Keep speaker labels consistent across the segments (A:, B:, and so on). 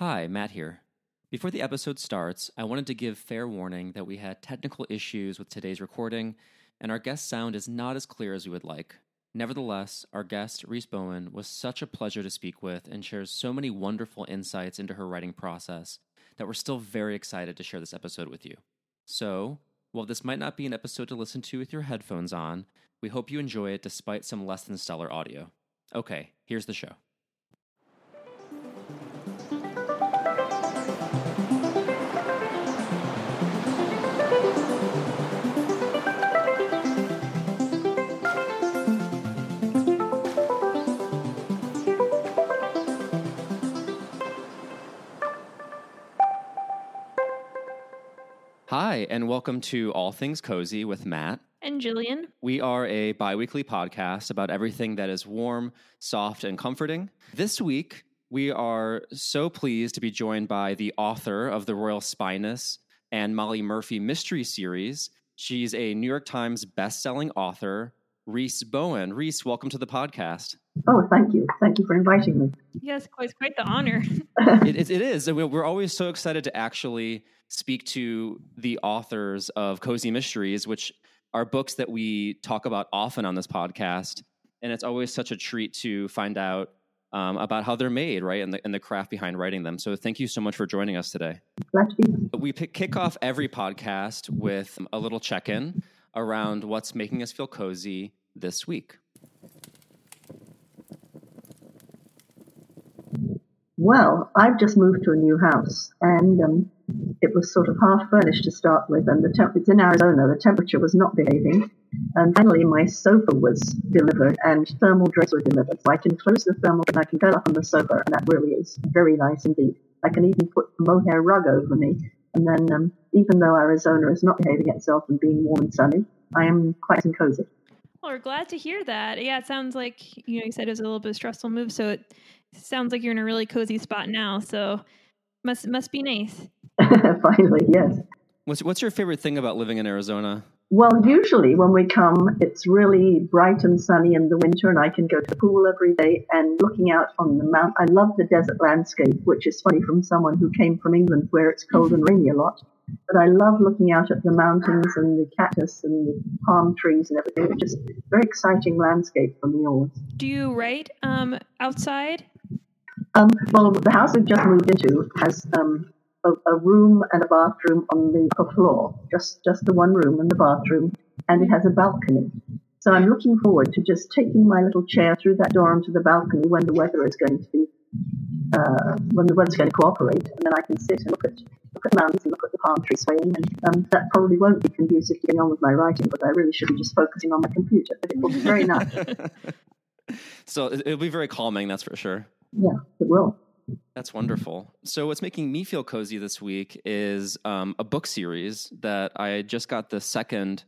A: Hi, Matt here. Before the episode starts, I wanted to give fair warning that we had technical issues with today's recording, and our guest sound is not as clear as we would like. Nevertheless, our guest, Rhys Bowen, was such a pleasure to speak with and shares so many wonderful insights into her writing process that we're still very excited to share this episode with you. So, while this might not be an episode to listen to with your headphones on, we hope you enjoy it despite some less than stellar audio. Okay, here's the show. Hi, and welcome to All Things Cozy with Matt.
B: And Jillian.
A: We are a bi weekly podcast about everything that is warm, soft, and comforting. This week, we are so pleased to be joined by the author of The Royal Spyness and Molly Murphy mystery series. She's a New York Times bestselling author, Rhys Bowen. Rhys, welcome to the podcast.
C: Oh, thank you. Thank you for inviting me.
B: Yes, quite, quite the honor.
A: it, it, it is. We're always so excited to actually speak to the authors of Cozy Mysteries, which are books that we talk about often on this podcast. And it's always such a treat to find out um, about how they're made, right, and the, and the craft behind writing them. So thank you so much for joining us today.
C: Glad to be.
A: We pick, kick off every podcast with a little check in around what's making us feel cozy this week.
C: Well, I've just moved to a new house, and um, it was sort of half furnished to start with, and the temp- it's in Arizona. The temperature was not behaving, and finally my sofa was delivered, and thermal drapes were delivered. So I can close the thermal, and I can curl up on the sofa, and that really is very nice indeed. I can even put the mohair rug over me, and then um, even though Arizona is not behaving itself and being warm and sunny, I am quite cozy.
B: Well, we're glad to hear that. Yeah, it sounds like you know you said it was a little bit stressful move, so it sounds like you're in a really cozy spot now. So must must be nice.
C: Finally, yes.
A: What's what's your favorite thing about living in Arizona?
C: Well, usually when we come, it's really bright and sunny in the winter, and I can go to the pool every day and looking out on the mount. I love the desert landscape, which is funny from someone who came from England where it's cold and rainy a lot. But I love looking out at the mountains and the cactus and the palm trees and everything. It's just very exciting landscape for me always.
B: Do you write um, outside?
C: Um, well, the house we've just moved into has um, a, a, room and a bathroom on the upper floor, just just the one room and the bathroom, and it has a balcony. So I'm looking forward to just taking my little chair through that door onto the balcony when the weather is going to be uh, when the weather's going to cooperate, and then I can sit and look at look at the mountains and look at the palm trees swaying. And um, that probably won't be conducive to getting on with my writing, but I really should be just focusing on my computer. But it will be very nice.
A: so it'll be very calming, that's for sure.
C: Yeah, it will.
A: That's wonderful. So, what's making me feel cozy this week is um, a book series that I just got the second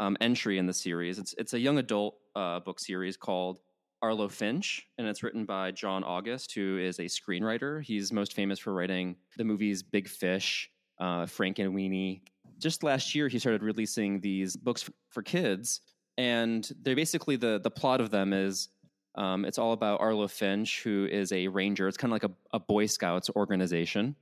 A: um, entry in the series. It's it's a young adult uh, book series called Arlo Finch, and it's written by John August, who is a screenwriter. He's most famous for writing the movies Big Fish, uh, Frankenweenie. Just last year, he started releasing these books for, for kids, and they're basically the the plot of them is um, it's all about Arlo Finch, who is a ranger. It's kind of like a, a Boy Scouts organization,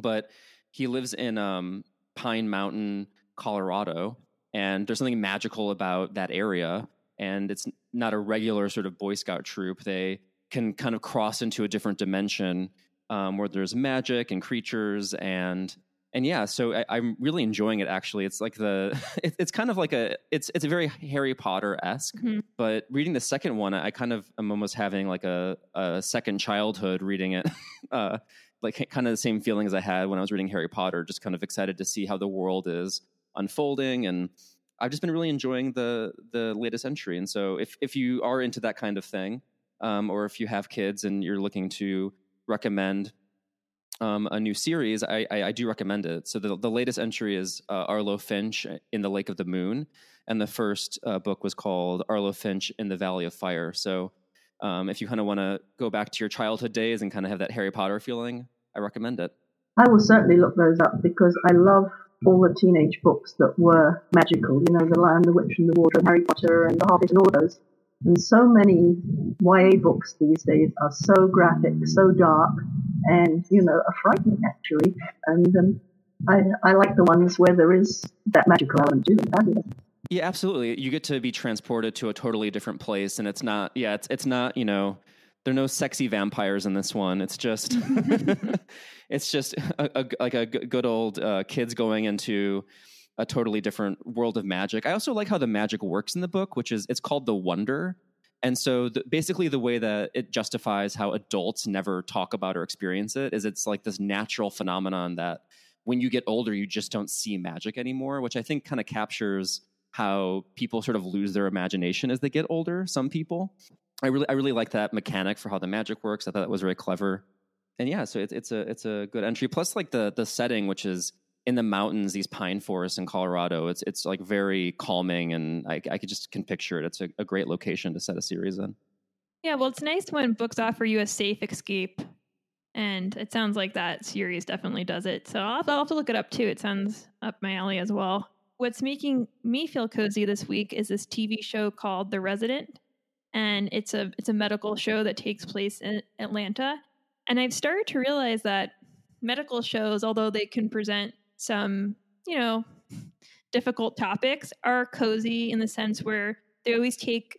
A: but he lives in um, Pine Mountain, Colorado, and there's something magical about that area. And it's not a regular sort of Boy Scout troop. They can kind of cross into a different dimension um, where there's magic and creatures and and yeah, so I, am really enjoying it. Actually, it's like the it, it's kind of like a it's it's a very Harry Potter esque. Mm-hmm. But reading the second one, I kind of am almost having like a, a second childhood reading it. uh, like kind of the same feelings I had when I was reading Harry Potter. Just kind of excited to see how the world is unfolding, and I've just been really enjoying the the latest entry. And so, if if you are into that kind of thing, um, or if you have kids and you're looking to recommend um, a new series, I, I, I, do recommend it. So the, the latest entry is uh, Arlo Finch in the Lake of the Moon, and the first uh, book was called Arlo Finch in the Valley of Fire. So um, if you kind of want to go back to your childhood days and kind of have that Harry Potter feeling, I recommend it.
C: I will certainly look those up because I love all the teenage books that were magical. You know, The Lion, the Witch, and the Water, Harry Potter, and The Hobbit, and all those. And so many YA books these days are so graphic, so dark, and, you know, are frightening actually. And um, I, I like the ones where there is that magical element to them.
A: Yeah, absolutely. You get to be transported to a totally different place, and it's not. Yeah, it's it's not. You know, there are no sexy vampires in this one. It's just, it's just a, a, like a good old uh, kids going into a totally different world of magic. I also like how the magic works in the book, which is it's called the Wonder. And so the, basically the way that it justifies how adults never talk about or experience it is it's like this natural phenomenon that when you get older you just don't see magic anymore, which I think kind of captures how people sort of lose their imagination as they get older, some people. I really I really like that mechanic for how the magic works. I thought that was very clever. And yeah, so it's it's a it's a good entry. Plus like the the setting which is in the mountains, these pine forests in Colorado. It's it's like very calming, and I, I could just can picture it. It's a, a great location to set a series in.
B: Yeah, well, it's nice when books offer you a safe escape, and it sounds like that series definitely does it. So I'll have, I'll have to look it up too. It sounds up my alley as well. What's making me feel cozy this week is this TV show called The Resident, and it's a it's a medical show that takes place in Atlanta. And I've started to realize that medical shows, although they can present some, you know, difficult topics are cozy in the sense where they always take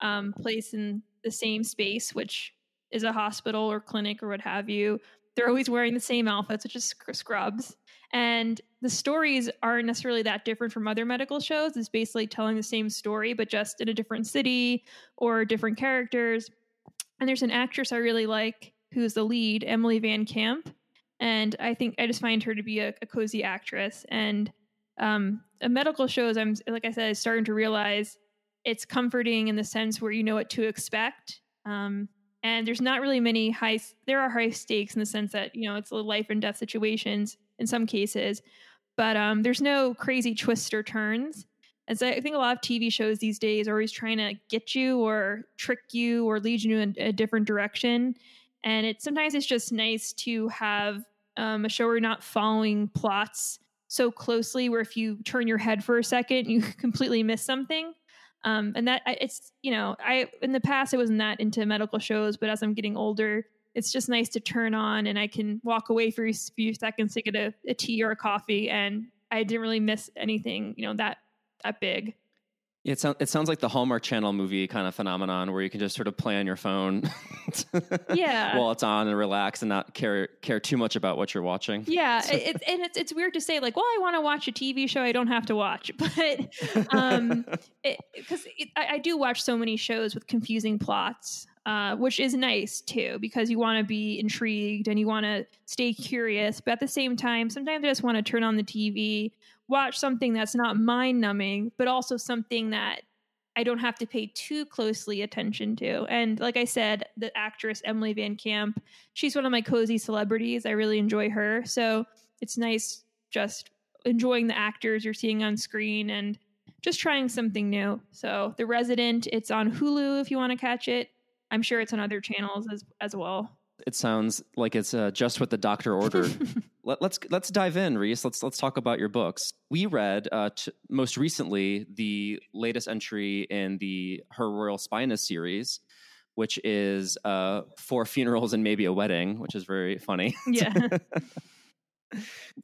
B: um, place in the same space, which is a hospital or clinic or what have you. They're always wearing the same outfits, which is scrubs. And the stories aren't necessarily that different from other medical shows. It's basically telling the same story, but just in a different city or different characters. And there's an actress I really like who's the lead, Emily VanCamp and I think I just find her to be a, a cozy actress. And um, a medical shows, I'm like I said, starting to realize it's comforting in the sense where you know what to expect. Um, and there's not really many high. There are high stakes in the sense that you know it's life and death situations in some cases, but um, there's no crazy twists or turns. And so I think a lot of TV shows these days are always trying to get you or trick you or lead you in a different direction and it sometimes it's just nice to have um, a show where you're not following plots so closely where if you turn your head for a second you completely miss something um, and that it's you know i in the past i wasn't that into medical shows but as i'm getting older it's just nice to turn on and i can walk away for a few seconds to get a, a tea or a coffee and i didn't really miss anything you know that that big
A: it, sounds it sounds like the Hallmark Channel movie kind of phenomenon where you can just sort of play on your phone
B: yeah.
A: while it's on and relax and not care care too much about what you're watching.
B: Yeah, it's and it's it's weird to say like, well, I want to watch a TV show I don't have to watch, but um, because I, I do watch so many shows with confusing plots. Uh, which is nice too because you want to be intrigued and you want to stay curious. But at the same time, sometimes I just want to turn on the TV watch something that's not mind numbing, but also something that I don't have to pay too closely attention to. And like I said, the actress Emily VanCamp, she's one of my cozy celebrities. I really enjoy her. So it's nice just enjoying the actors you're seeing on screen and just trying something new. So The Resident, it's on Hulu if you want to catch it. I'm sure it's on other channels as as well.
A: It sounds like it's uh, just what the doctor ordered. Let, us let's, let's dive in, Rhys. Let's let's talk about your books. We read uh, t- most recently the latest entry in the Her Royal Spyness series, which is uh, four funerals and maybe a wedding, which is very funny.
B: Yeah.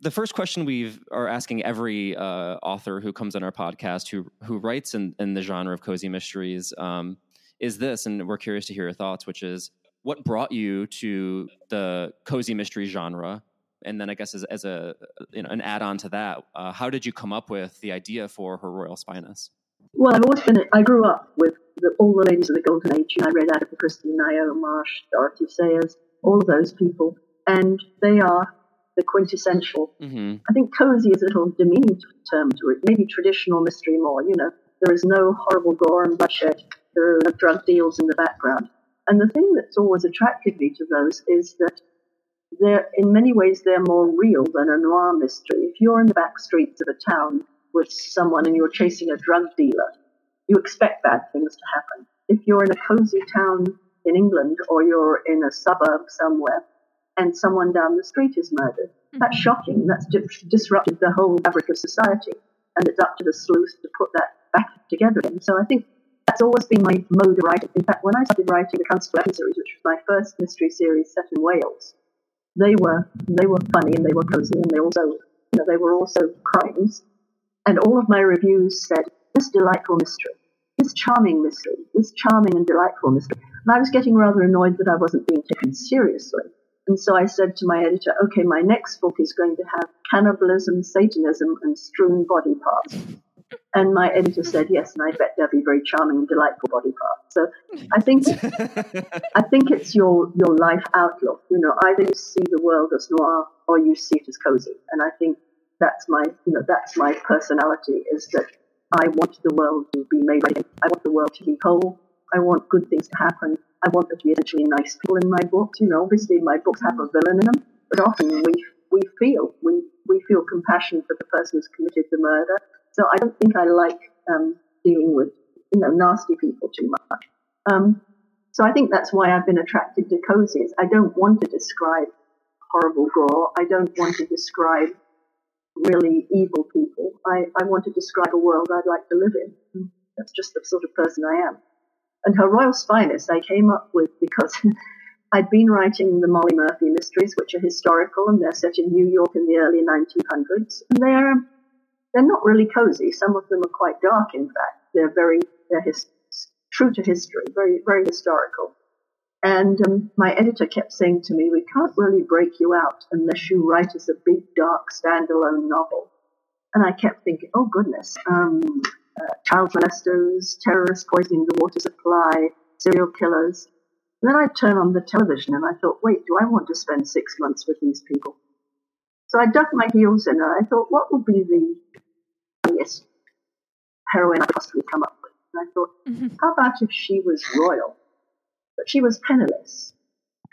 A: the first question we are asking every uh, author who comes on our podcast who who writes in, in the genre of cozy mysteries um, is this, and we're curious to hear your thoughts, which is what brought you to the cozy mystery genre? And then I guess as, as a you know, an add on to that, uh, how did you come up with the idea for Her Royal Spyness?
C: Well, I've always been, I grew up with the, all the ladies of the Golden Age. And I read Agatha Christie, Ngaio Marsh, Dorothy Sayers, all of those people. And they are the quintessential. Mm-hmm. I think cozy is a little demeaning term to it. Maybe traditional mystery more. You know, there is no horrible gore and bloodshed. No drug deals in the background. And the thing that's always attracted me to those is that they're, in many ways, they're more real than a noir mystery. If you're in the back streets of a town with someone and you're chasing a drug dealer, you expect bad things to happen. If you're in a cozy town in England or you're in a suburb somewhere and someone down the street is murdered, mm-hmm. that's shocking. That's di- disrupted the whole fabric of society. And it's up to the sleuth to put that back together again. So I think that's always been my mode of writing. In fact, when I started writing the Constable series, which was my first mystery series set in Wales, they were they were funny and they were cozy and they also you know they were also crimes. And all of my reviews said this delightful mystery, this charming mystery, this charming and delightful mystery. And I was getting rather annoyed that I wasn't being taken seriously. And so I said to my editor, okay, my next book is going to have cannibalism, Satanism, and strewn body parts. And my editor said yes, and I bet they'll be very charming and delightful body parts. So I think I think it's your your life outlook. You know, either you see the world as noir or you see it as cozy. And I think that's my you know that's my personality is that I want the world to be made right. I want the world to be whole. I want good things to happen. I want there to be essentially nice people in my books. You know, obviously my books have a villain in them, but often we we feel we we feel compassion for the person who's committed the murder. So I don't think I like um, dealing with you know nasty people too much. Um, so I think that's why I've been attracted to cozies. I don't want to describe horrible gore. I don't want to describe really evil people. I, I want to describe a world I'd like to live in. That's just the sort of person I am. And Her Royal Spyness I came up with because I'd been writing the Molly Murphy mysteries, which are historical and they're set in New York in the early 1900s. And they're, they're not really cozy. Some of them are quite dark, in fact. They're very, they're his, true to history, very, very historical. And um, my editor kept saying to me, we can't really break you out unless you write us a big, dark, standalone novel. And I kept thinking, oh goodness, um, uh, child molesters, terrorists poisoning the water supply, serial killers. And then I'd turn on the television and I thought, wait, do I want to spend six months with these people? So I dug my heels in and I thought, what would be the funniest heroine I possibly come up with? And I thought, mm-hmm. how about if she was royal? But she was penniless.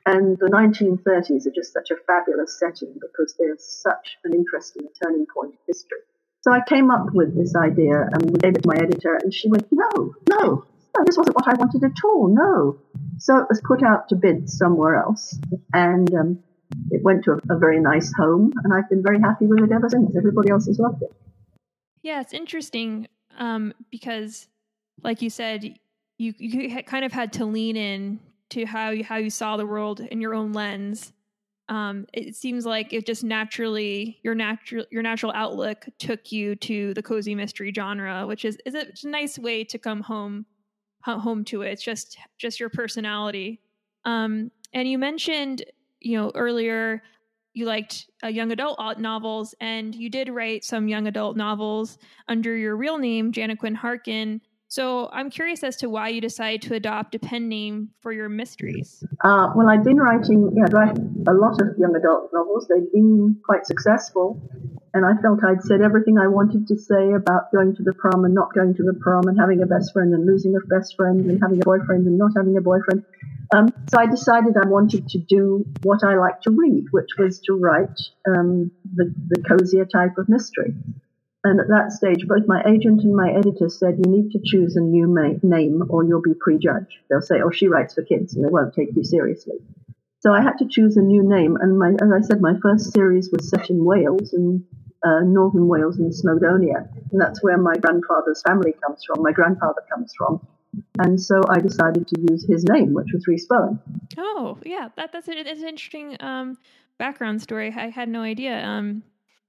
C: And the 1930s are just such a fabulous setting because there's such an interesting turning point in history. So I came up with this idea and gave it to my editor, and she went, No, no, no, this wasn't what I wanted at all, no. So it was put out to bid somewhere else, and um, it went to a, a, very nice home, and I've been very happy with it ever since. Everybody else has loved it.
B: Yeah, it's interesting um, because, like you said, you you kind of had to lean in to how you how you saw the world in your own lens um, it seems like it just naturally your natural your natural outlook took you to the cozy mystery genre, which is is a, a nice way to come home home to it. It's just just your personality. Um, and you mentioned you know earlier you liked uh, young adult novels, and you did write some young adult novels under your real name, Janet Quin-Harkin. So I'm curious as to why you decided to adopt a pen name for your mysteries.
C: Uh, well, I've been writing, yeah, write a lot of young adult novels. They've been quite successful, and I felt I'd said everything I wanted to say about going to the prom and not going to the prom, and having a best friend and losing a best friend, and having a boyfriend and not having a boyfriend. Um, so I decided I wanted to do what I like to read, which was to write um, the, the cozier type of mystery. And at that stage, both my agent and my editor said, you need to choose a new ma- name or you'll be prejudged. They'll say, oh, she writes for kids and they won't take you seriously. So I had to choose a new name. And my, as I said, my first series was set in Wales, and uh, northern Wales in Snowdonia. And that's where my grandfather's family comes from. My grandfather comes from. And so I decided to use his name, which was Rhys Bowen.
B: Oh, yeah. That, that's, a, that's an interesting um, background story. I had no idea. Um,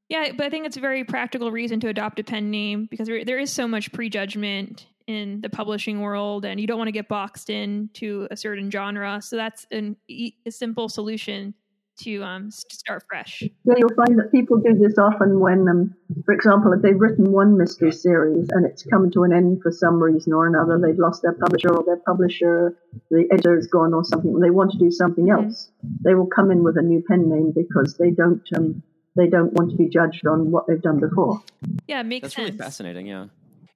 B: yeah, but I think it's a very practical reason to adopt a pen name because there, there is so much prejudgment in the publishing world, and you don't want to get boxed in to a certain genre. So that's an, a simple solution to um start fresh.
C: Yeah, you'll find that people do this often when, um, for example, if they've written one mystery series and it's come to an end for some reason or another, they've lost their publisher or their publisher, the editor is gone or something, they want to do something mm-hmm. else. Mm-hmm. They will come in with a new pen name because they don't um, they don't want to be judged on what they've done before.
B: Yeah, makes
A: That's
B: sense.
A: really fascinating. Yeah.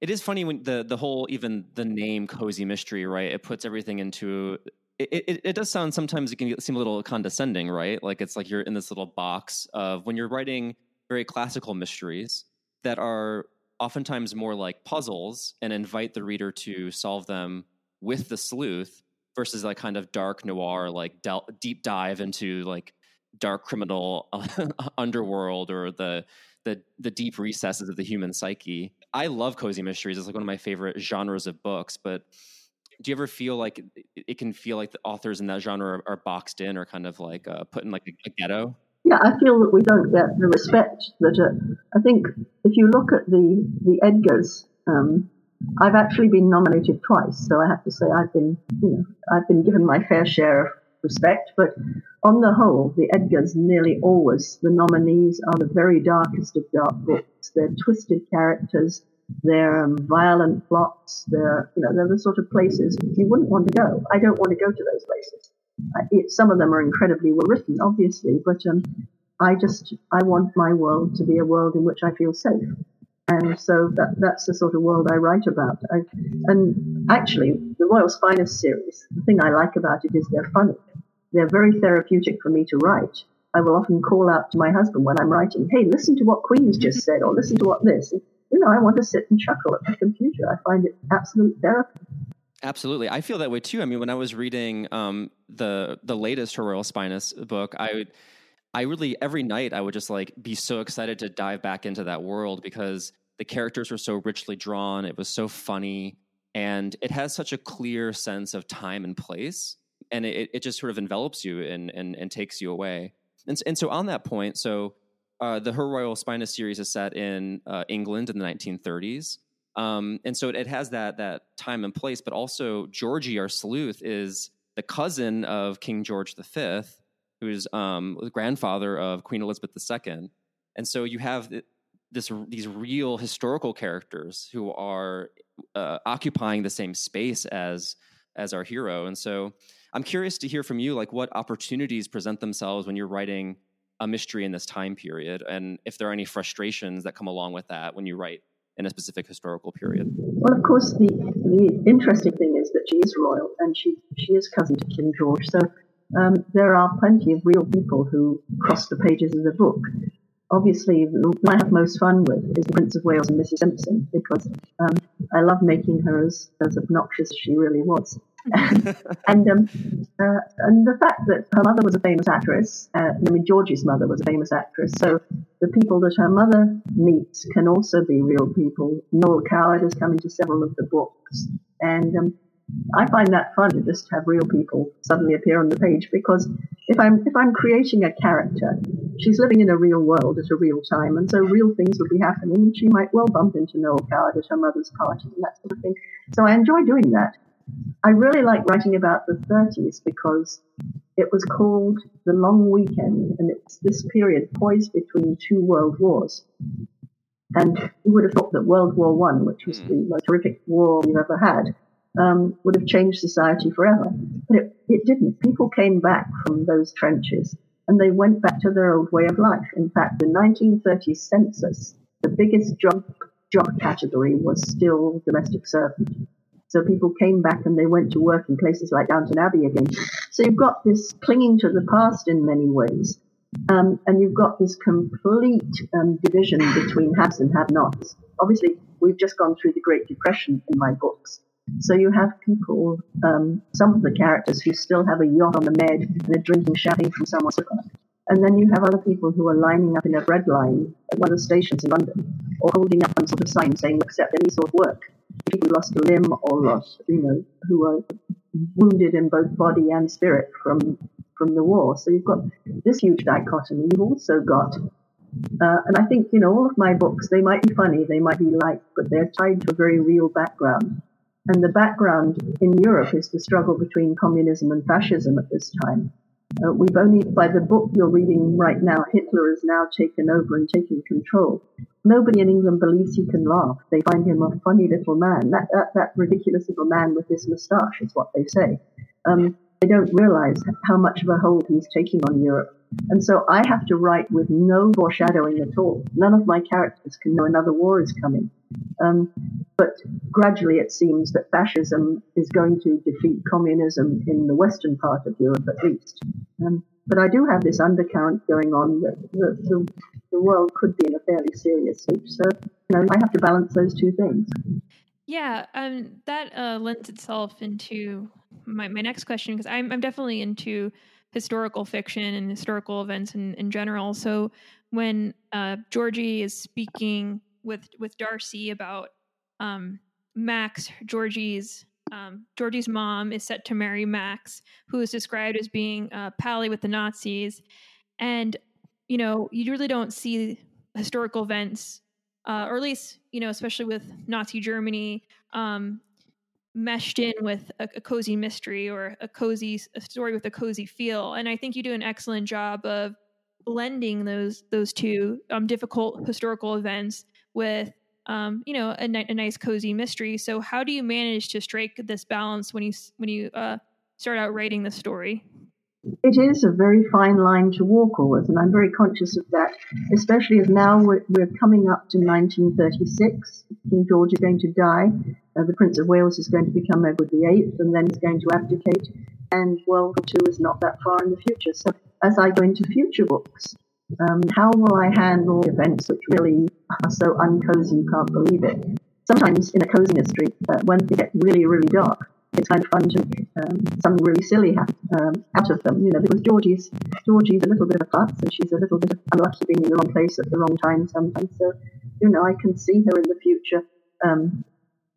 A: It is funny when the the whole even the name cozy mystery, right? It puts everything into it, it, it, does sound sometimes it can seem a little condescending, right? Like it's like you're in this little box of when you're writing very classical mysteries that are oftentimes more like puzzles and invite the reader to solve them with the sleuth versus like kind of dark noir, like del- deep dive into like dark criminal underworld or the the the deep recesses of the human psyche. I love cozy mysteries. It's like one of my favorite genres of books. But do you ever feel like it can feel like the authors in that genre are, are boxed in or kind of like uh, put in like a, a, ghetto?
C: Yeah, I feel that we don't get the respect that uh, I think if you look at the the Edgars. Um, I've actually been nominated twice, so I have to say I've been, you know, I've been given my fair share of respect. But on the whole, the Edgars nearly always the nominees are the very darkest of dark books. They're twisted characters. They're um, violent plots. They're, you know, they're the sort of places you wouldn't want to go. I don't want to go to those places. it, some of them are incredibly well written, obviously, but um, I just I want my world to be a world in which I feel safe and so that that's the sort of world I write about. I, and actually, the Royal Spyness series, the thing I like about it is they're funny. They're very therapeutic for me to write. I will often call out to my husband when I'm writing, "Hey, listen to what Queen's just said," or "Listen to what this." You know, I want to sit and chuckle at the computer. I find it absolute therapy.
A: Absolutely, I feel that way too. I mean, when I was reading um, the the latest Her Royal Spyness book, I would I really every night I would just like be so excited to dive back into that world because the characters were so richly drawn, it was so funny, and it has such a clear sense of time and place, and it, it just sort of envelops you and and, and takes you away. And and so on that point, so uh, the Her Royal Spyness series is set in uh, England in the 1930s. Um, and so it, it, has that that time and place, but also Georgie, our sleuth, is the cousin of King George V, who's um, the grandfather of Queen Elizabeth II. And so you have this these real historical characters who are uh, occupying the same space as as our hero. And so I'm curious to hear from you, like what opportunities present themselves when you're writing a mystery in this time period, and if there are any frustrations that come along with that when you write in a specific historical period.
C: Well, of course, the the interesting thing is that she is royal and she she is cousin to King George, so um, there are plenty of real people who cross the pages of the book. Obviously, the one I have most fun with is the Prince of Wales and Mrs. Simpson because um, I love making her as, as obnoxious as she really was. and um, uh, and the fact that her mother was a famous actress, uh, I mean Georgie's mother was a famous actress, so the people that her mother meets can also be real people. Noel Coward has come into several of the books, and um, I find that fun to just have real people suddenly appear on the page because if I'm if I'm creating a character, she's living in a real world at a real time, and so real things would be happening, she might well bump into Noel Coward at her mother's party and that sort of thing. So I enjoy doing that. I really like writing about the 30s because it was called the Long Weekend, and it's this period poised between two world wars. And you would have thought that World War One, which was the most horrific war we've ever had, um, would have changed society forever. But it, it didn't. People came back from those trenches and they went back to their old way of life. In fact, the 1930 census, the biggest job, job category was still domestic servant. So people came back and they went to work in places like Downton Abbey again. So you've got this clinging to the past in many ways. Um, and you've got this complete um, division between haves and have-nots. Obviously, we've just gone through the Great Depression in my books, so you have people, um, some of the characters who still have a yacht on the Med and they're drinking champagne from someone's yacht. And then you have other people who are lining up in a bread line at one of the stations in London or holding up some sort of sign saying accept any sort of work. People lost a limb or lost, you know, who are wounded in both body and spirit from from the war. So you've got this huge dichotomy. You've also got uh, and I think, you know, all of my books, they might be funny, they might be light, but they're tied to a very real background. And the background in Europe is the struggle between communism and fascism at this time. Uh, we've only, by the book you're reading right now, Hitler has now taken over and taken control. Nobody in England believes he can laugh. They find him a funny little man. That, that, that ridiculous little man with his moustache is what they say. Um, they don't realize how much of a hold he's taking on Europe. And so I have to write with no foreshadowing at all. None of my characters can know another war is coming. Um, but gradually it seems that fascism is going to defeat communism in the western part of Europe at least. Um, but I do have this undercurrent going on that the, the, the world could be in a fairly serious state. So, you know, I have to balance those two things.
B: Yeah, um, that uh, lends itself into my, my next question because I'm, I'm definitely into historical fiction and historical events in, in general. So when uh, Georgie is speaking with with Darcy about um, Max, Georgie's um, Georgie's mom is set to marry Max, who is described as being pally with the Nazis, and you know you really don't see historical events, uh, or at least you know especially with Nazi Germany. Um, meshed in with a, a, cozy mystery or a cozy a story with a cozy feel and i think you do an excellent job of blending those those two um, difficult historical events with um, you know a, a, nice cozy mystery. So how do you manage to strike this balance when you when you uh, start out writing the story?
C: It is a very fine line to walk always and i'm very conscious of that especially as now we're, we're coming up to 1936 king george is going to die. Uh, the prince of wales is going to become edward viii and then he's going to abdicate and world war ii is not that far in the future. So as i go into future books um, how will I handle events which really are so uncozy you can't believe it? Sometimes in a cozy mystery, uh, when they get really, really dark, it's kind of fun to um, something really silly happen, um, out of them, you know, because Georgie's Georgie's a little bit of a fuss and she's a little bit unlucky being in the wrong place at the wrong time sometimes. So, you know, I can see her in the future. Um,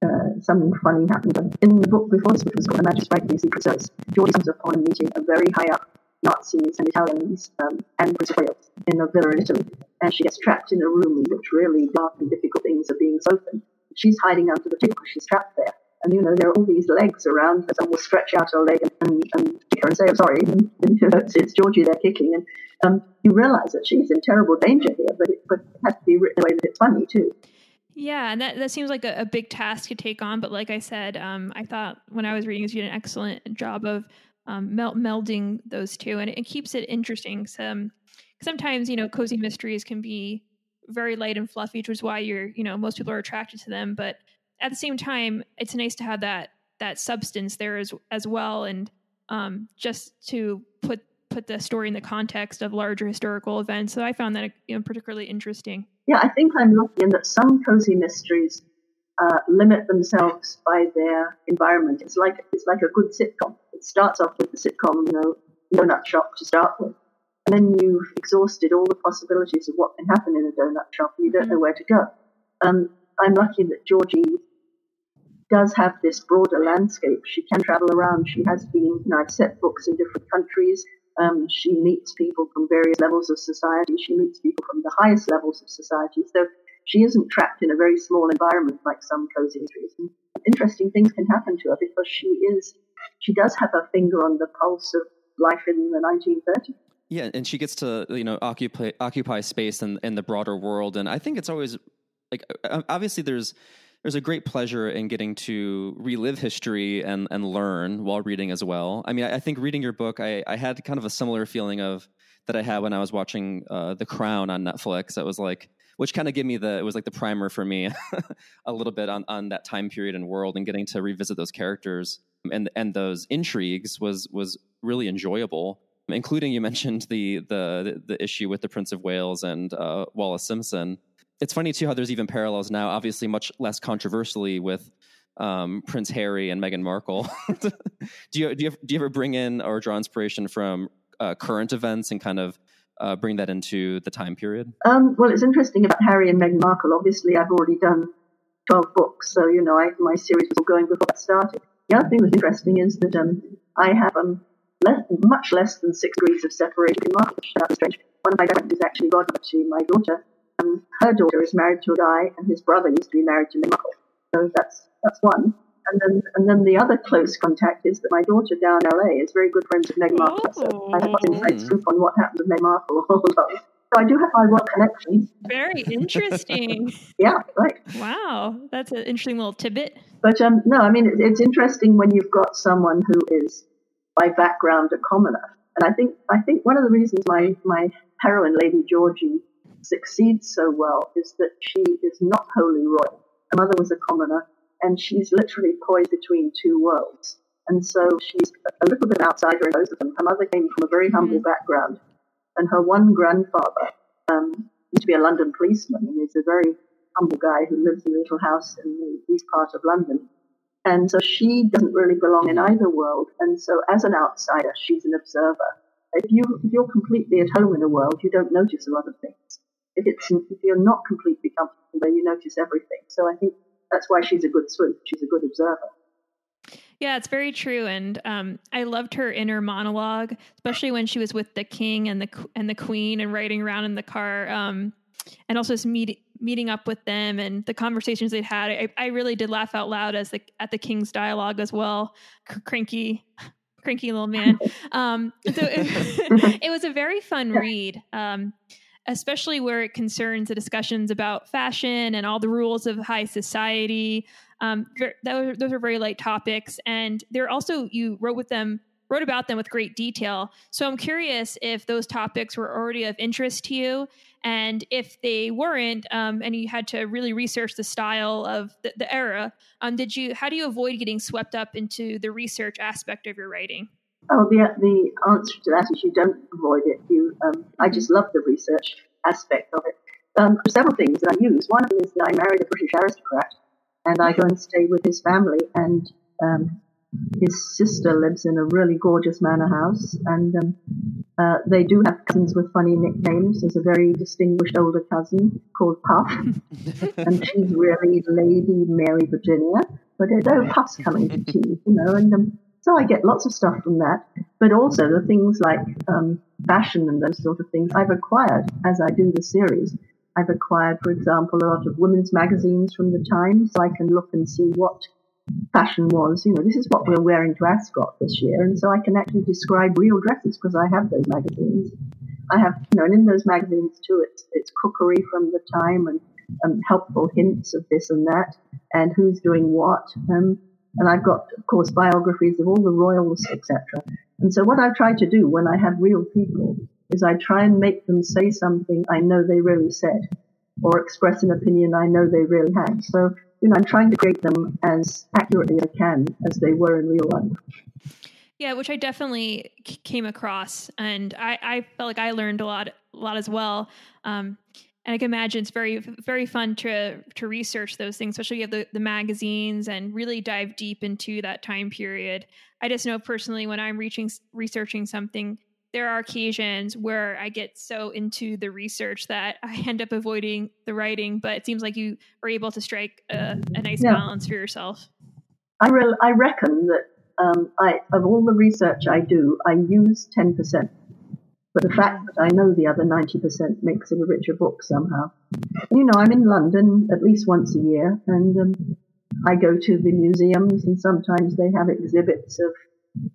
C: uh, something funny happened. In the book before this, which was called The Magic Sprite the Secret Service, Georgie comes upon meeting a very high up Nazis and Italians um, and Prince in a villa in Italy. And she gets trapped in a room in which really dark and difficult things are being spoken. She's hiding under the table because she's trapped there. And, you know, there are all these legs around her. Someone will stretch out her leg and, and, kick her and say, I'm sorry. And, and it's, it's Georgie they're kicking. And um, you realize that she's in terrible danger here, but it, but it has to be written in a way that it's funny, too.
B: Yeah, and that, that seems like a, a big task to take on. But like I said, um, I thought when I was reading this, you did an excellent job of um, mel- melding those two, and it, it keeps it interesting. Some sometimes you know cozy mysteries can be very light and fluffy, which is why you're you know most people are attracted to them. But at the same time, it's nice to have that that substance there as as well, and um, just to put put the story in the context of larger historical events. So I found that you know, particularly interesting.
C: Yeah, I think I'm lucky in that some cozy mysteries uh, limit themselves by their environment. It's like it's like a good sitcom. It starts off with the sitcom, you know, donut shop to start with, and then you've exhausted all the possibilities of what can happen in a donut shop, and you don't know where to go. Um, I'm lucky that Georgie does have this broader landscape. She can travel around. She has been, you know, I've set books in different countries. Um, she meets people from various levels of society. She meets people from the highest levels of society. So she isn't trapped in a very small environment like some cozy trees. And interesting things can happen to her because she is, she does have her finger on the pulse of life in the 1930s.
A: Yeah, and she gets to you know occupy occupy space in in the broader world, and I think it's always like obviously there's there's a great pleasure in getting to relive history and and learn while reading as well. I mean, I, I think reading your book, I I had kind of a similar feeling of that I had when I was watching uh, The Crown on Netflix. It was like which kind of gave me the it was like the primer for me a little bit on on that time period and world and getting to revisit those characters and and those intrigues was was really enjoyable including you mentioned the the the issue with the Prince of Wales and uh, Wallis Simpson. It's funny too how there's even parallels now, obviously much less controversially with um, Prince Harry and Meghan Markle. do you do you, do you ever bring in or draw inspiration from uh, current events and kind of uh, bring that into the time period?
C: Um, well, it's interesting about Harry and Meghan Markle. Obviously, I've already done 12 books, so, you know, I, my series was all going before that started. The other thing that's interesting is that um, I have um, less, much less than six degrees of separation in which is strange. One of my grandparents is actually godmother to my daughter. Um, her daughter is married to a guy, and his brother used to be married to Meghan Markle. So that's, that's one. And then, and then the other close contact is that my daughter down in LA is very good friends with Meghan Markle. So I have inside scoop on what happened with Meghan Markle. so I do have my work connections.
B: Very interesting.
C: yeah, right.
B: Wow, that's an interesting little tidbit.
C: But um, no, I mean it, it's interesting when you've got someone who is by background a commoner. And I think I think one of the reasons my my heroine, Lady Georgie, succeeds so well is that she is not wholly royal. Her mother was a commoner and she's literally poised between two worlds. And so she's a little bit outsider in both of them. Her mother came from a very humble mm-hmm. background, and her one grandfather um, used to be a London policeman, and he's a very humble guy who lives in a little house in the east part of London. And so she doesn't really belong in either world. And so, as an outsider, she's an observer. If you if you're completely at home in a world, you don't notice a lot of things. If it's if you're not completely comfortable, there, you notice everything. So I think that's why she's a good sleuth. She's a good observer.
B: Yeah, it's very true, and um, I loved her inner monologue, especially when she was with the king and the and the queen and riding around in the car, um, and also just meet, meeting up with them and the conversations they'd had. I, I really did laugh out loud as the at the king's dialogue as well. Cranky, cranky little man. Um, so it, it, was a very fun read. Um, especially where it concerns the discussions about fashion and all the rules of high society. Um, those, those are very light topics, and they're also you wrote with them wrote about them with great detail. So I'm curious if those topics were already of interest to you, and if they weren't, um, and you had to really research the style of the, the era, um, did you? How do you avoid getting swept up into the research aspect of your writing?
C: Oh, the the answer to that is you don't avoid it. You, um, I mm-hmm. just love the research aspect of it. Um, several things that I use. One of them is that I married a British aristocrat, and I go and stay with his family. And um, his sister lives in a really gorgeous manor house, and um, uh, they do have cousins with funny nicknames. There's a very distinguished older cousin called Puff, and she's really Lady Mary Virginia. But there's no Puff's coming to tea, you know, and um, so I get lots of stuff from that. But also the things like um, fashion and those sort of things I've acquired as I do the series. I've acquired, for example, a lot of women's magazines from the time, so I can look and see what fashion was. You know, this is what we're wearing to Ascot this year, and so I can actually describe real dresses because I have those magazines. I have, you know, and in those magazines too, it's it's cookery from the time and um, helpful hints of this and that, and who's doing what. Um, and I've got, of course, biographies of all the royals, etc. And so what I try to do when I have real people is I try and make them say something I know they really said, or express an opinion I know they really had. So you know, I'm trying to create them as accurately as I can as they were in real life.
B: Yeah, which I definitely came across, and I, I felt like I learned a lot, a lot as well. Um, and I can imagine it's very, very fun to to research those things, especially you have the, the magazines and really dive deep into that time period. I just know personally when I'm reaching researching something, there are occasions where I get so into the research that I end up avoiding the writing. But it seems like you are able to strike a, a nice yeah. balance for yourself.
C: I re- I reckon that um, I of all the research I do, I use ten percent. But the fact that I know the other ninety percent makes it a richer book somehow. You know, I'm in London at least once a year, and um, I go to the museums, and sometimes they have exhibits of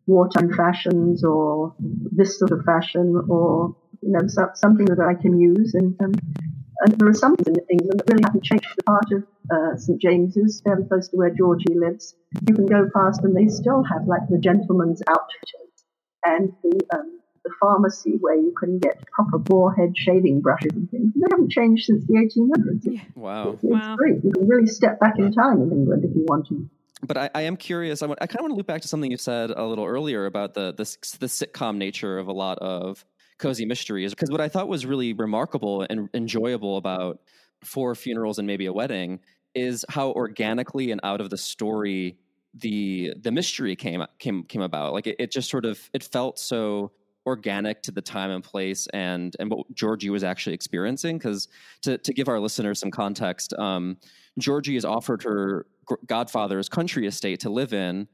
C: wartime fashions or this sort of fashion or you know so, something that I can use and um, and there are some things in England that really haven't changed. The part of uh, St James's, fairly close to where Georgie lives, you can go past and they still have like the gentleman's outfitters and the um, the pharmacy where you can get proper boarhead shaving brushes and things. They haven't changed since the 1800s.
A: Yeah. Wow.
C: It's, it's
B: wow.
C: great. You can really step back in time in England if you want to
A: but I, I, am curious. I, kind of want to loop back to something you said a little earlier about the, the the sitcom nature of a lot of cozy mysteries. Because what I thought was really remarkable and enjoyable about Four Funerals and Maybe a Wedding is how organically and out of the story the the mystery came came came about. Like it, it just sort of it felt so organic to the time and place and and what Georgie was actually experiencing. Because to to give our listeners some context, um, Georgie has offered her godfather's country estate to live in.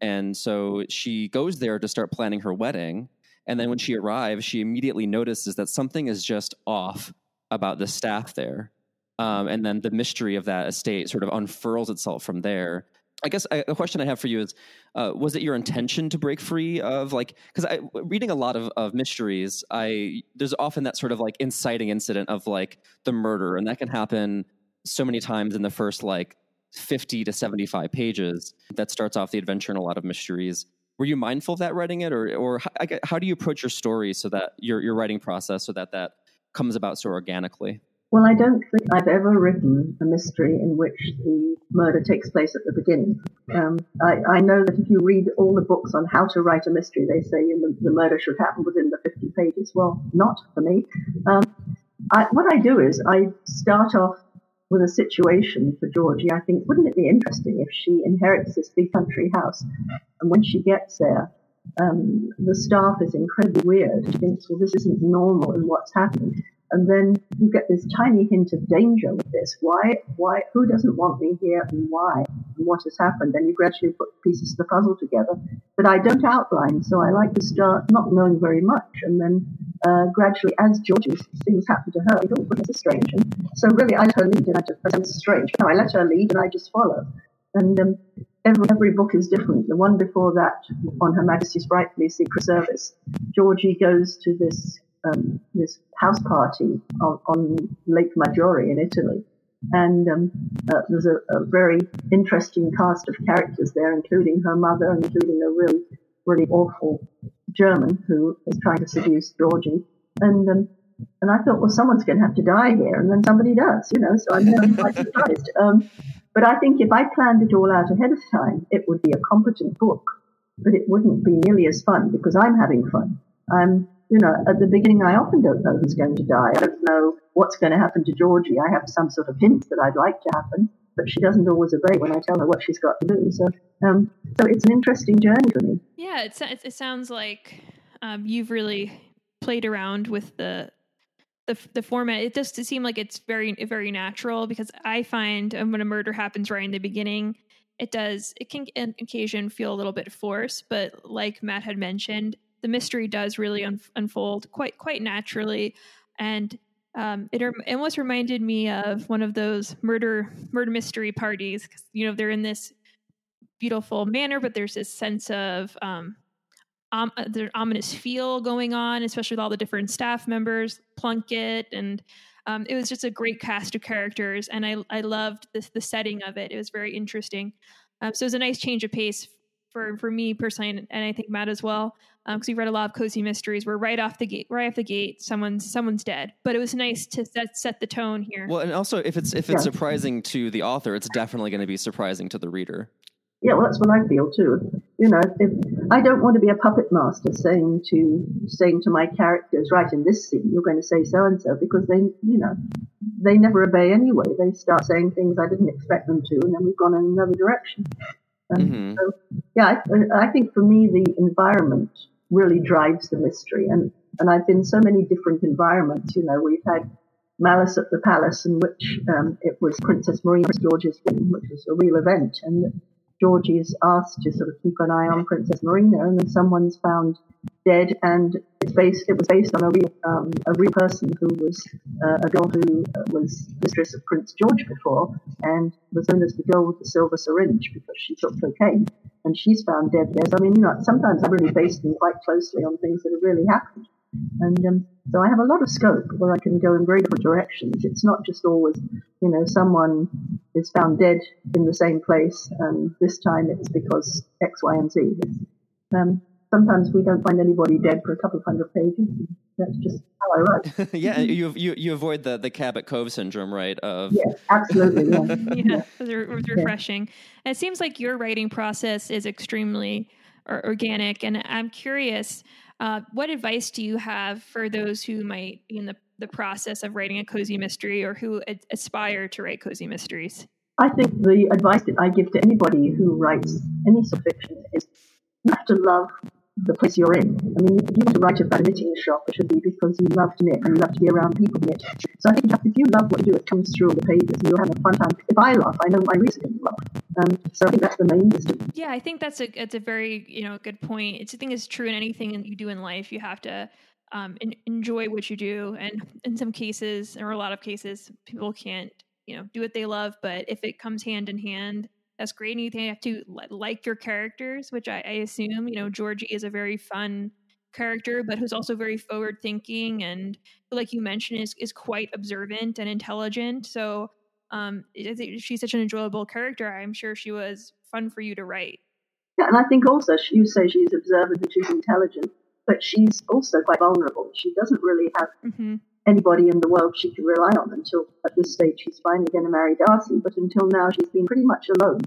A: And so she goes there to start planning her wedding. And then when she arrives, she immediately notices that something is just off about the staff there. Um, and then the mystery of that estate sort of unfurls itself from there. I guess a question I have for you is: uh, Was it your intention to break free of like? Because reading a lot of, of mysteries, I there's often that sort of like inciting incident of like the murder, and that can happen so many times in the first like 50 to 75 pages that starts off the adventure in a lot of mysteries. Were you mindful of that writing it or or how, how do you approach your story so that your your writing process so that that comes about so organically?
C: Well i don't think i've ever written a mystery in which the murder takes place at the beginning. Um, I, I, know that if you read all the books on how to write a mystery they say the, the murder should happen within the 50 pages. Well not for me. Um, I, what i do is i start off with a situation for Georgie, I think, wouldn't it be interesting if she inherits this big country house and when she gets there, um, the staff is incredibly weird. She thinks, well, this isn't normal and what's happening. And then you get this tiny hint of danger with this. Why? Why? Who doesn't want me here, and why? And what has happened? Then you gradually put pieces of the puzzle together. But I don't outline, so I like to start not knowing very much, and then uh, gradually, as Georgie's things happen to her, I don't think it's strange. And so really, I let her lead, and I just it's strange. No, I let her lead, and I just follow. And um, every every book is different. The one before that, on Her Majesty's Frightfully Secret Service, Georgie goes to this um, this house party on, on, Lake Maggiore in Italy. And um, uh, there's a, a, very interesting cast of characters there, including her mother, including a really, really awful German who is trying to seduce Georgie. And um, and I thought, well, someone's going to have to die here, and then somebody does, you know. So I'm quite surprised. Um, but I think if I planned it all out ahead of time, it would be a competent book, but it wouldn't be nearly as fun because I'm having fun. I'm you know, at the beginning, I often don't know who's going to die. I don't know what's going to happen to Georgie. I have some sort of hints that I'd like to happen, but she doesn't always obey when I tell her what she's got to do. So, um, so it's an interesting journey for me.
B: Yeah, it, it sounds like um, you've really played around with the the the format. It does seem like it's very very natural because I find um, when a murder happens right in the beginning, it does it can on occasion feel a little bit forced. But like Matt had mentioned, the mystery does really un- unfold quite quite naturally, and um, it almost reminded me of one of those murder murder mystery parties. because You know, they're in this beautiful manner, but there's this sense of um, um, there's ominous feel going on, especially with all the different staff members, Plunkett, and um, it was just a great cast of characters, and I I loved this, the setting of it. It was very interesting. Um, so it was a nice change of pace for for me personally, and, and I think Matt as well, because um, we've read a lot of cozy mysteries where right off the gate, right off the gate, someone's someone's dead. But it was nice to set set the tone here.
A: Well, and also if it's if it's yeah. surprising to the author, it's definitely going to be surprising to the reader.
C: Yeah, well, that's what I feel too. You know, if, I don't want to be a puppet master saying to saying to my characters, right in this scene, you're going to say so and so, because they, you know, they never obey anyway. They start saying things I didn't expect them to, and then we've gone in another direction. Mm-hmm. So, yeah, I, I, think for me the environment really drives the mystery, and and I've been so many different environments. You know, we've had Malice at the Palace, in which um, it was Princess Marina George's wedding, which was a real event, and Georgie is asked to sort of keep an eye on Princess Marina, and then someone's found dead, and it's based. It was based on a real um, a real person who was uh, a girl who uh, was mistress of Prince George before, and was known as the girl with the silver syringe because she took cocaine, and she's found dead there. So I mean, you know, sometimes I really based them quite closely on things that have really happened. And um, so I have a lot of scope where I can go in very different directions. It's not just always, you know, someone is found dead in the same place, and this time it's because X, Y, and Z. Um, sometimes we don't find anybody dead for a couple of hundred pages. That's just how I write.
A: yeah, you, you you avoid the the Cabot Cove syndrome, right? Of
C: yeah, absolutely. Yeah,
B: yeah, it was refreshing. Yeah. It seems like your writing process is extremely organic, and I'm curious. Uh, what advice do you have for those who might be in the, the process of writing a cozy mystery or who ad- aspire to write cozy mysteries?
C: I think the advice that I give to anybody who writes any sort of fiction is you have to love the place you're in. I mean, if you want to write about a knitting shop, it should be because you love to knit and you love to be around people knit. So I think if you love what you do, it comes through on the pages and you're having a fun time. If I laugh, I know my reader can laugh. Um, so I think that's the main wisdom.
B: Yeah, I think that's a it's a very you know good point. It's a thing is true in anything you do in life. You have to um, enjoy what you do, and in some cases, or a lot of cases, people can't you know do what they love. But if it comes hand in hand that's great. And you have to like your characters, which I, I assume, you know, Georgie is a very fun character, but who's also very forward thinking and, like you mentioned, is is quite observant and intelligent. So, um, she's such an enjoyable character. I'm sure she was fun for you to write.
C: Yeah, and I think also you say she's observant and she's intelligent, but she's also quite vulnerable. She doesn't really have mm-hmm anybody in the world she can rely on until at this stage she's finally going to marry Darcy. But until now, she's been pretty much alone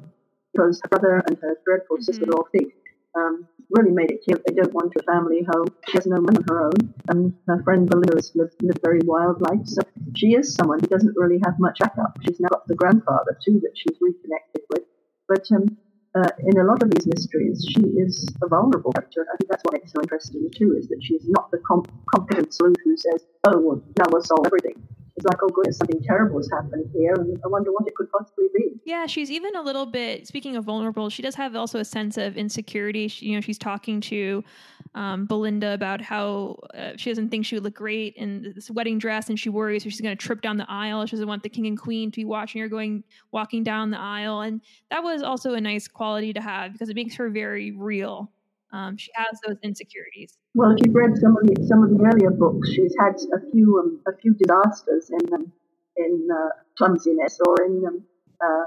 C: because her brother and her dreadful mm-hmm. sister-in-law Fig um, really made it clear they don't want a family home. She has no money of her own, and her friend Belinda has lived, lived very wild life. So she is someone who doesn't really have much backup. She's now got the grandfather too that she's reconnected with. But um, uh, in a lot of these mysteries, she is a vulnerable character. I think that's what makes her interesting too, is that she's not the confident sleuth who says, "Oh, well, now we'll solve everything." It's like, "Oh goodness, something terrible has happened here, and I wonder what it could possibly be."
B: Yeah, she's even a little bit. Speaking of vulnerable, she does have also a sense of insecurity. She, you know, she's talking to um, Belinda about how uh, she doesn't think she would look great in this wedding dress, and she worries she's going to trip down the aisle. She doesn't want the king and queen to be watching her going walking down the aisle, and that was also a nice quality to have because it makes her very real. Um, she has those insecurities.
C: Well, if you've read some of the some of the earlier books, she's had a few um, a few disasters in um, in uh, clumsiness or in um, uh,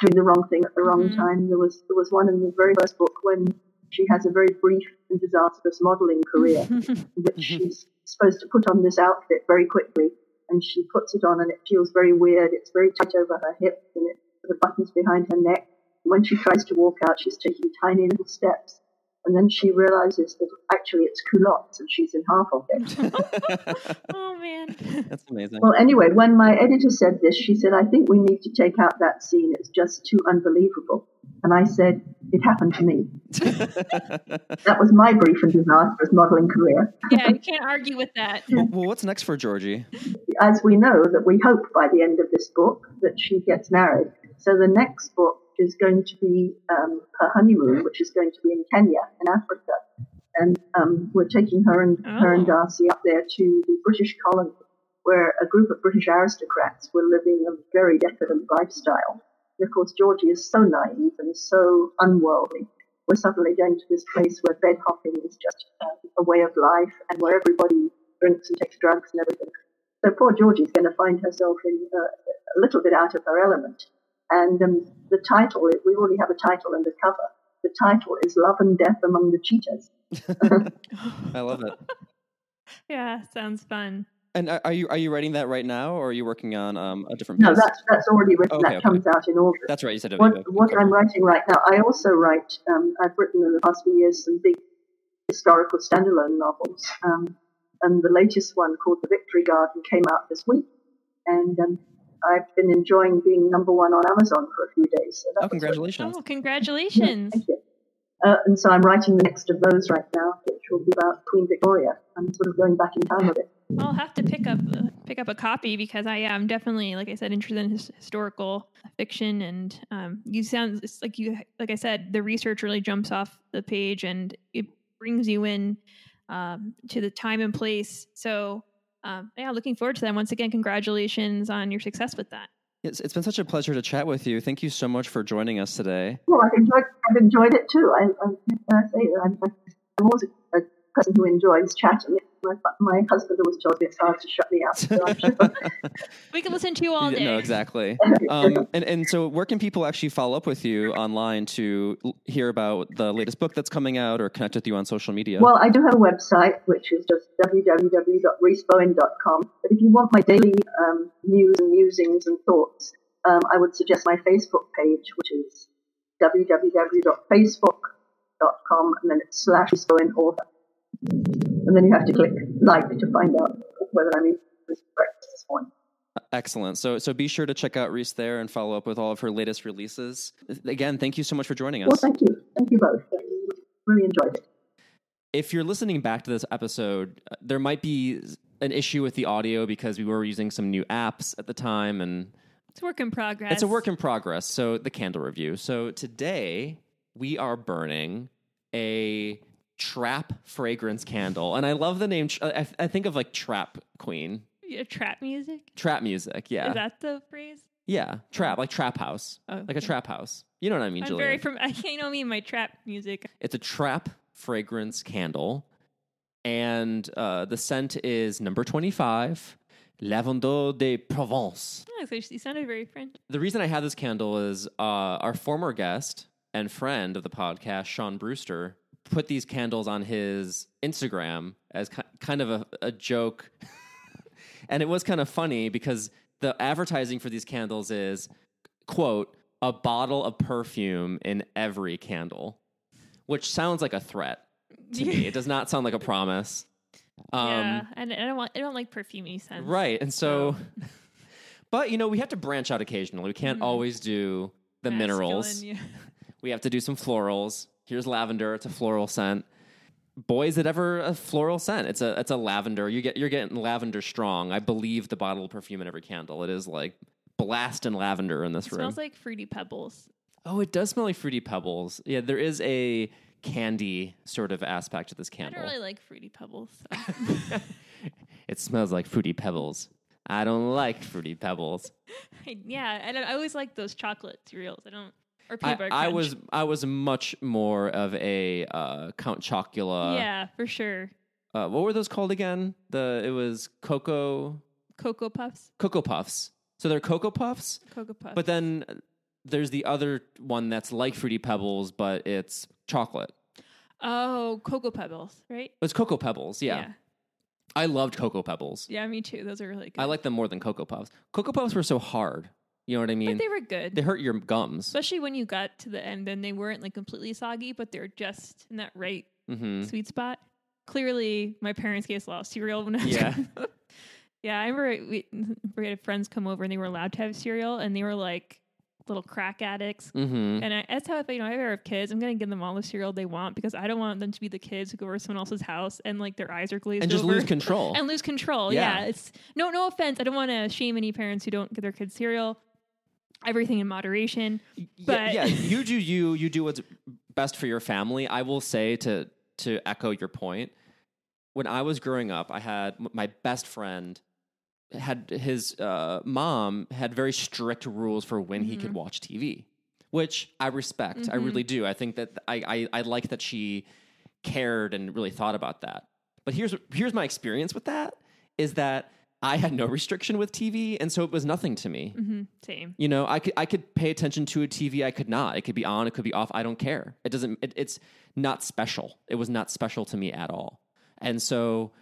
C: doing the wrong thing at the wrong
B: Mhm.
C: time. There was there was one in the very first book when she has a very brief and disastrous modelling career, in which she's supposed to put on this outfit very quickly, and she puts it on, and it feels very weird. It's very tight over her hips, and it the buttons behind her neck. When she tries to walk out, she's taking tiny little steps. And then she realizes that actually it's culottes and she's in half of it.
B: oh man.
A: That's amazing.
C: Well, anyway, when my editor said this, she said, I think we need to take out that scene. It's just too unbelievable. And I said, it happened to me. That was my brief and disastrous modeling career.
B: yeah, you can't argue with that.
A: well, well, what's next for Georgie?
C: As we know, that we hope by the end of this book that she gets married. So the next book is going to be um, her honeymoon, which is going to be in Kenya, in Africa. And um, we're taking her and her and
B: Oh.
C: Darcy up there to the British colony, where a group of British aristocrats were living a very decadent lifestyle. And of course, Georgie is so naive and so unworldly. We're suddenly going to this place where bed hopping is just uh, a way of life, and where everybody drinks and takes drugs and everything. So poor Georgie's going to find herself in uh, a little bit out of her element. And um, the title, we already have a title and a cover. The title is Love and Death Among the Cheetahs.
A: I love it.
B: yeah, sounds fun.
A: And are are you are you writing that right now, or are you working on um, a different?
C: No, that's, that's already written.
A: Okay,
C: that
A: okay.
C: comes out in August.
A: That's right. You said it.
C: What,
A: okay.
C: what I'm writing right now, I also write, um, I've written in the past few years some big historical standalone novels. Um, and the latest one called The Victory Garden came out this week. And um, I've been enjoying being number one on Amazon for a few days. So that
A: Oh,
C: was really-
A: congratulations!
B: Oh,
C: Yeah,
B: congratulations.
C: thank you. Uh, and so I'm writing the next of those right now, which will be about Queen Victoria. I'm sort of going back in time a bit.
B: I'll have to pick up uh, pick up a copy because I am definitely, like I said, interested in his, historical fiction. And um, you sound it's like you, like I said, the research really jumps off the page and it brings you in um, to the time and place. So um, yeah, looking forward to that. Once again, congratulations on your success with that.
A: It's, it's been such a pleasure to chat with you. Thank you so much for joining us today.
C: Well, I've enjoyed, I've enjoyed it too. I, I, I say I'm, I'm always a, a person who enjoys chatting. My, my husband always tells me it's hard to shut me out. So sure.
B: We can listen to you all
A: Yeah,
B: day.
A: No, exactly. Um, and and so, where can people actually follow up with you online to hear about the latest book that's coming out, or connect with you on social media?
C: Well, I do have a website, which is just www.rhysbowen.com. But if you want my daily um, news and musings and thoughts, um, I would suggest my Facebook page, which is www.facebook.com and then it's slash Rhys Bowen author. And then you have to click like to find out whether I'm in this correct this morning.
A: Excellent. So so be sure to check out Rhys there and follow up with all of her latest releases. Again, thank you so much for joining us.
C: Well, thank you. Thank you both. I really enjoyed it.
A: if you're listening back to this episode, uh, there might be an issue with the audio because we were using some new apps at the time and
B: It's a work in progress.
A: it's a work in progress. So the candle review. So today we are burning a trap fragrance candle. And I love the name. I, I think of like trap queen,
B: Yeah, trap music.
A: trap music. Yeah.
B: Is that the phrase?
A: yeah. Trap, like trap house,
B: Oh,
A: like a trap house. You know what I mean,
B: I'm
A: Julia?
B: very from. I can't know me my trap music.
A: It's a trap fragrance candle. And uh, the scent is number 25, Lavender de Provence.
B: Oh, so you sounded very French.
A: The reason I have this candle is uh, our former guest and friend of the podcast, Sean Brewster, put these candles on his Instagram as kind of a, a joke. and it was kind of funny because the advertising for these candles is, quote, a bottle of perfume in every candle, which sounds like a threat to me. It does not sound like a promise. Um,
B: yeah, and I don't want. I don't like perfumey scents.
A: Right. And so, but you know, we have to branch out occasionally. We can't
B: Mhm.
A: always do the minerals.
B: Yeah.
A: We have to do some florals. Here's lavender. It's a floral scent. Boy, is it ever a floral scent? It's a it's a lavender. You get you're getting lavender strong. I believe the bottle of perfume in every candle. It is like blast blasting lavender in this room.
B: It
A: room.
B: smells like fruity pebbles.
A: oh, it does smell like fruity pebbles. Yeah, there is a candy sort of aspect to this candle.
B: I don't really like fruity pebbles. so.
A: it smells like fruity pebbles. I don't like fruity pebbles.
B: I- yeah, I, I always like those chocolate cereals. I don't or
A: I,
B: peanut butter
A: I
B: crunch.
A: was I was much more of a uh, Count Chocula.
B: yeah, for sure.
A: Uh, what were those called again? The it was cocoa
B: Cocoa Puffs,
A: cocoa puffs. So they're cocoa puffs,
B: Cocoa Puffs.
A: but then there's the other one that's like fruity pebbles, but it's chocolate.
B: oh, Cocoa Pebbles, right?
A: It's cocoa pebbles. Yeah,
B: yeah,
A: I loved cocoa pebbles.
B: Yeah, me too. Those are really good.
A: I like them more than cocoa puffs. Cocoa puffs were so hard. You know what I mean?
B: but they were good.
A: they hurt your gums.
B: Especially when you got to the end, then they weren't like completely soggy, but they're just in that right
A: hmm
B: sweet spot. Clearly, my parents gave us a lot of cereal when I was
A: Yeah.
B: yeah, I remember we, we had friends come over and they were allowed to have cereal, and they were like little crack addicts.
A: hmm
B: And I, that's how if you know I ever have kids, I'm gonna give them all the cereal they want because I don't want them to be the kids who go over to someone else's house and like their eyes are glazed
A: And just
B: over
A: lose control.
B: and lose control.
A: Yeah.
B: Yeah. it's no no offense. I don't want to shame any parents who don't give their kids cereal. Everything in moderation.
A: yeah,
B: But-
A: yeah, you do you. You do what's best for your family. I will say to to echo your point. When I was growing up, I had my best friend had his uh, mom had very strict rules for when he could
B: Mm-hmm.
A: watch TV, which I respect. I really do. I think that I, I I like that she cared and really thought about that. But here's here's my experience with that is that I had no restriction with TV, and so it was nothing to me.
B: hmm Same.
A: You know, I could I could pay attention to a TV. I could not. It could be on. It could be off. I don't care. It doesn't. It, it's not special. It was not special to me at all. And so,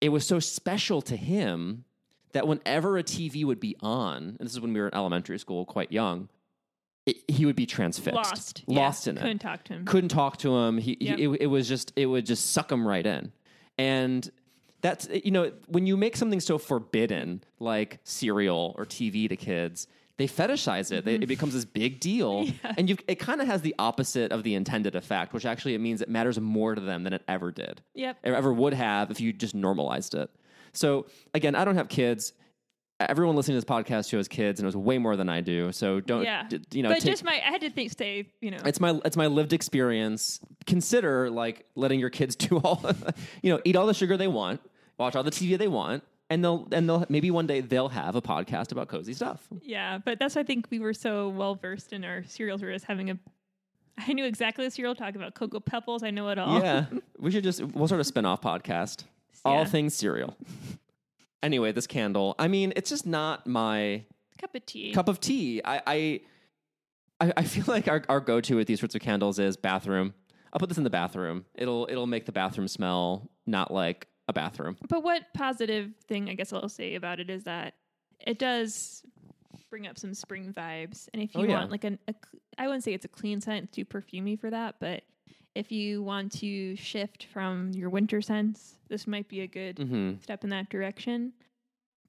A: it was so special to him that whenever a TV would be on, and this is when we were in elementary school, quite young, it, he would be transfixed,
B: Lost.
A: lost
B: yeah.
A: in it
B: Couldn't talk to him.
A: couldn't talk to him. He, he- it, it was just it would just suck him right in. And that's you know when you make something so forbidden like cereal or TV to kids, they fetishize it. They, it mm-hmm. becomes this big deal, and you it kind of has the opposite of the intended effect, which actually it means it matters more to them than it ever did.
B: Yep.
A: It ever would have if you just normalized it. So again, I don't have kids. Everyone listening to this podcast who has kids and knows way more than I do. So don't
B: Yeah.
A: d- you know
B: but
A: take-
B: just my, I had to think, stay, you know.
A: it's my it's my lived experience. Consider like letting your kids do all you know, eat all the sugar they want, watch all the TV they want, and they'll and they'll maybe one day they'll have a podcast about cozy stuff.
B: Yeah, but that's why I think we were so well versed in our cereals. We were just having a. I knew exactly the cereal. Talk about Cocoa Pebbles. I know it all.
A: Yeah, we should just we'll start a spin-off podcast. All things cereal. Anyway, this candle. I mean, it's just not my
B: Cup of tea.
A: cup of tea. I I, I, I feel like our, our go to with these sorts of candles is bathroom. I'll put this in the bathroom. It'll it'll make the bathroom smell not like a bathroom.
B: But what positive thing I guess I'll say about it is that it does bring up some spring vibes. And if you
A: Oh, yeah.
B: want like an, a, I wouldn't say it's a clean scent, too perfumey for that. But if you want to shift from your winter scents, this might be a good
A: hmm
B: step in that direction.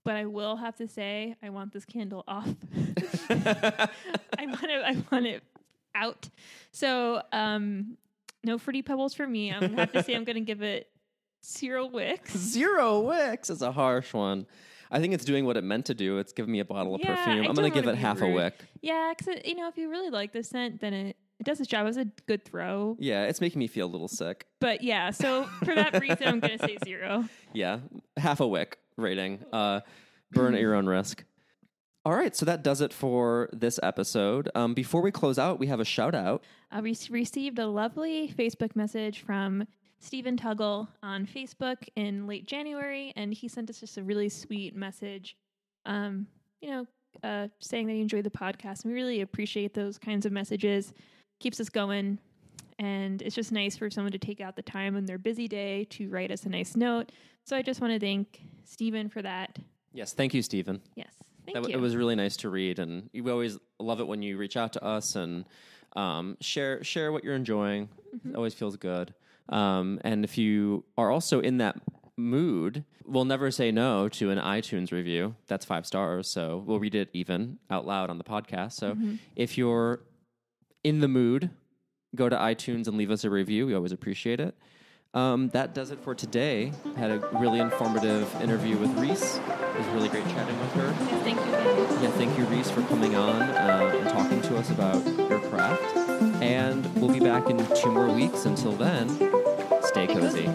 B: But I will have to say, I want this candle off. I want it. I want it out. So, um, no fruity pebbles for me. I'm gonna have to say I'm going to give it zero wicks.
A: Zero wicks is a harsh one. I think it's doing what it meant to do. It's giving me a bottle of
B: Yeah,
A: perfume.
B: I
A: I'm going to give it half a wick.
B: Yeah, because you know, if you really like the scent, then it it does its job. It was a good throw.
A: Yeah, it's making me feel a little sick.
B: But yeah, so for that reason, I'm going to say zero.
A: Yeah, half a wick rating. Uh, burn at your own risk. All right, so that does it for this episode. Um, before we close out, we have a shout out.
B: I re- received a lovely Facebook message from Stephen Tuggle on Facebook in late January, and he sent us just a really sweet message. Um, you know, uh, saying that he enjoyed the podcast. And we really appreciate those kinds of messages. Keeps us going, and it's just nice for someone to take out the time in their busy day to write us a nice note. So I just want to thank Stephen for that.
A: Yes, thank you, Stephen.
B: Yes, thank
A: That,
B: you.
A: It was really nice to read, and we always love it when you reach out to us and um, share share what you're enjoying.
B: Mm-hmm.
A: It always feels good. Um, and if you are also in that mood, we'll never say no to an iTunes review. That's five stars, so we'll read it even out loud on the podcast. So
B: Mm-hmm.
A: if you're in the mood go to iTunes and leave us a review. We always appreciate it. Um, that does it for today. Had a really informative interview with Rhys. It was really great chatting with her.
B: Yeah, thank you again.
A: Yeah, thank you, Rhys, for coming on uh, and talking to us about your craft. And we'll be back in two more weeks. Until then, stay cozy.